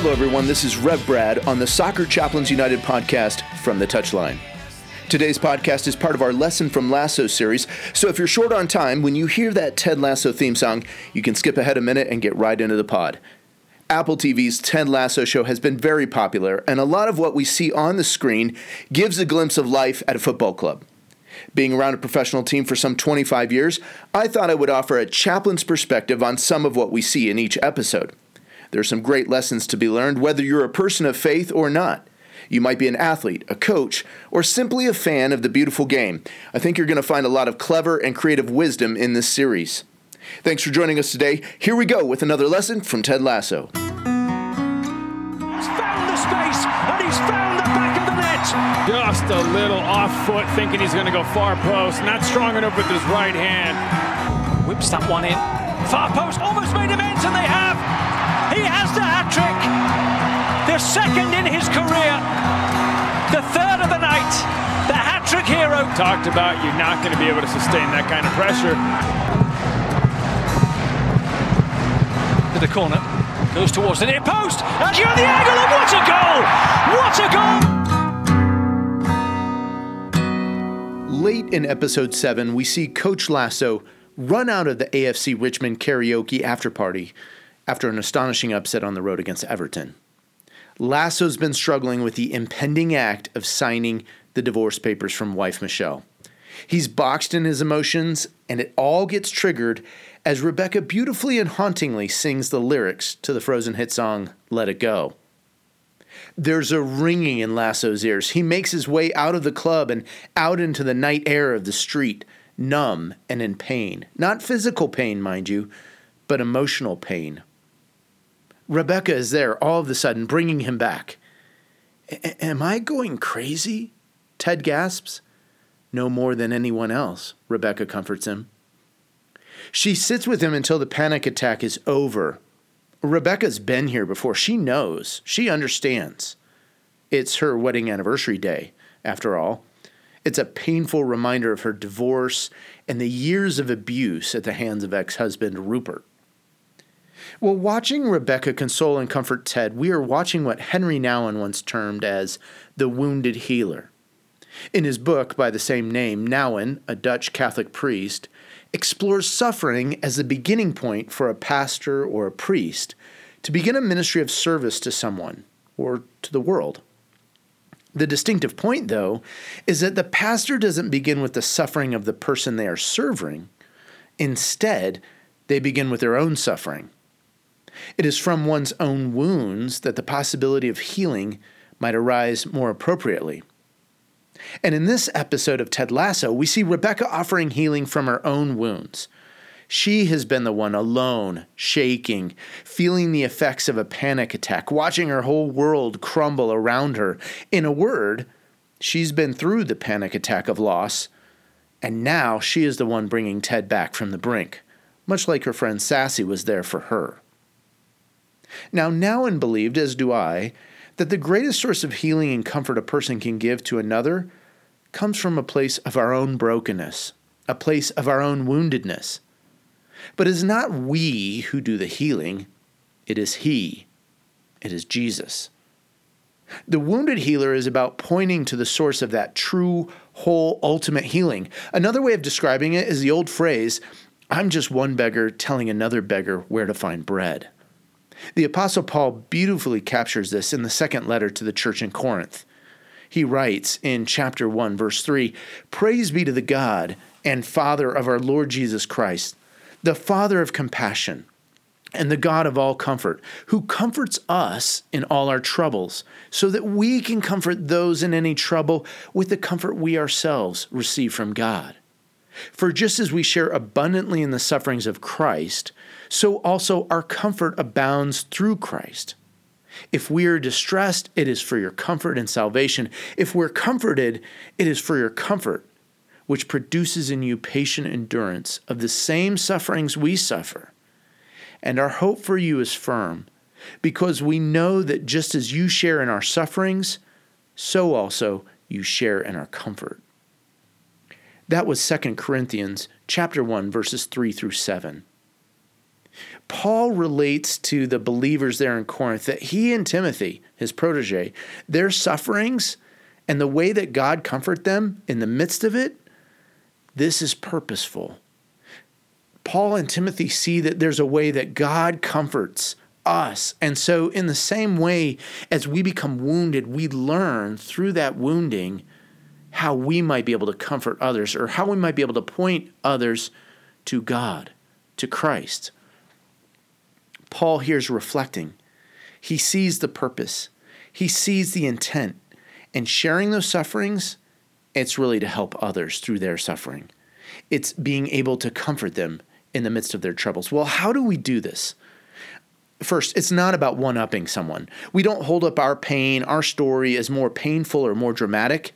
Hello, everyone. This is Rev Brad on the Soccer Chaplains United podcast from the Touchline. Today's podcast is part of our Lesson from Lasso series, so if you're short on time, when you hear that Ted Lasso theme song, you can skip ahead a minute and get right into the pod. Apple TV's Ted Lasso show has been very popular, and a lot of what we see on the screen gives a glimpse of life at a football club. Being around a professional team for some 25 years, I thought I would offer a chaplain's perspective on some of what we see in each episode. There are some great lessons to be learned, whether you're a person of faith or not. You might be an athlete, a coach, or simply a fan of the beautiful game. I think you're going to find a lot of clever and creative wisdom in this series. Thanks for joining us today. Here we go with another lesson from Ted Lasso. He's found the space and he's found the back of the net. Just a little off foot, thinking he's going to go far post. Not strong enough with his right hand. Whips that one in. Far post almost made amends, and they have. He has the hat trick. The second in his career. The third of the night. The hat trick hero. Talked about you're not going to be able to sustain that kind of pressure. To the corner. Goes towards the near post. And you're on the angle. And what a goal! What a goal! Late in episode 7, we see Coach Lasso run out of the AFC Richmond karaoke after party after an astonishing upset on the road against Everton. Lasso's been struggling with the impending act of signing the divorce papers from wife Michelle. He's boxed in his emotions, and it all gets triggered as Rebecca beautifully and hauntingly sings the lyrics to the Frozen hit song Let It Go. There's a ringing in Lasso's ears. He makes his way out of the club and out into the night air of the street, numb and in pain. Not physical pain, mind you, but emotional pain. Rebecca is there all of a sudden, bringing him back. Am I going crazy? Ted gasps. No more than anyone else, Rebecca comforts him. She sits with him until the panic attack is over. Rebecca's been here before. She knows. She understands. It's her wedding anniversary day, after all. It's a painful reminder of her divorce and the years of abuse at the hands of ex husband Rupert. Well, watching Rebecca console and comfort Ted, we are watching what Henri Nouwen once termed as the wounded healer. In his book by the same name, Nouwen, a Dutch Catholic priest, explores suffering as the beginning point for a pastor or a priest to begin a ministry of service to someone or to the world. The distinctive point, though, is that the pastor doesn't begin with the suffering of the person they are serving. Instead, they begin with their own suffering. It is from one's own wounds that the possibility of healing might arise more appropriately. And in this episode of Ted Lasso, we see Rebecca offering healing from her own wounds. She has been the one alone, shaking, feeling the effects of a panic attack, watching her whole world crumble around her. In a word, she's been through the panic attack of loss, and now she is the one bringing Ted back from the brink, much like her friend Sassy was there for her. Now, Nouwen believed, as do I, that the greatest source of healing and comfort a person can give to another comes from a place of our own brokenness, a place of our own woundedness. But it is not we who do the healing, it is He, it is Jesus. The wounded healer is about pointing to the source of that true, whole, ultimate healing. Another way of describing it is the old phrase I'm just one beggar telling another beggar where to find bread. The Apostle Paul beautifully captures this in the second letter to the church in Corinth. He writes in chapter 1, verse 3 Praise be to the God and Father of our Lord Jesus Christ, the Father of compassion and the God of all comfort, who comforts us in all our troubles, so that we can comfort those in any trouble with the comfort we ourselves receive from God. For just as we share abundantly in the sufferings of Christ, so also our comfort abounds through Christ. If we are distressed, it is for your comfort and salvation. If we're comforted, it is for your comfort, which produces in you patient endurance of the same sufferings we suffer. And our hope for you is firm, because we know that just as you share in our sufferings, so also you share in our comfort. That was 2 Corinthians chapter 1 verses 3 through 7. Paul relates to the believers there in Corinth that he and Timothy, his protege, their sufferings and the way that God comfort them in the midst of it, this is purposeful. Paul and Timothy see that there's a way that God comforts us. And so, in the same way as we become wounded, we learn through that wounding how we might be able to comfort others or how we might be able to point others to God, to Christ. Paul here is reflecting. He sees the purpose, he sees the intent, and sharing those sufferings, it's really to help others through their suffering. It's being able to comfort them in the midst of their troubles. Well, how do we do this? First, it's not about one upping someone. We don't hold up our pain, our story as more painful or more dramatic.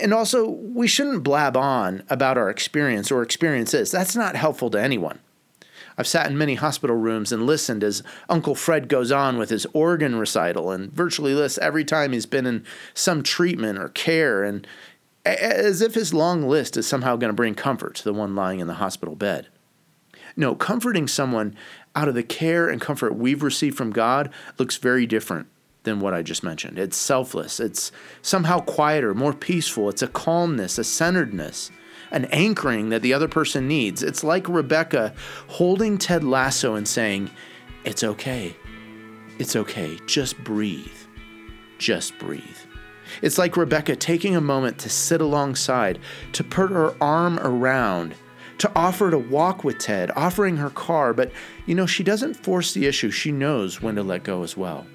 And also, we shouldn't blab on about our experience or experiences. That's not helpful to anyone. I've sat in many hospital rooms and listened as Uncle Fred goes on with his organ recital and virtually lists every time he's been in some treatment or care, and as if his long list is somehow going to bring comfort to the one lying in the hospital bed. No, comforting someone out of the care and comfort we've received from God looks very different than what I just mentioned. It's selfless, it's somehow quieter, more peaceful, it's a calmness, a centeredness, an anchoring that the other person needs. It's like Rebecca holding Ted Lasso and saying, It's okay. It's okay. Just breathe. Just breathe. It's like Rebecca taking a moment to sit alongside, to put her arm around, to offer to walk with Ted, offering her car, but you know, she doesn't force the issue. She knows when to let go as well.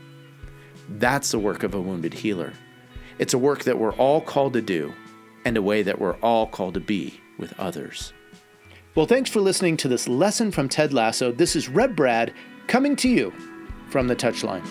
That's the work of a wounded healer. It's a work that we're all called to do and a way that we're all called to be with others. Well, thanks for listening to this lesson from Ted Lasso. This is Rev Brad coming to you from the touchline.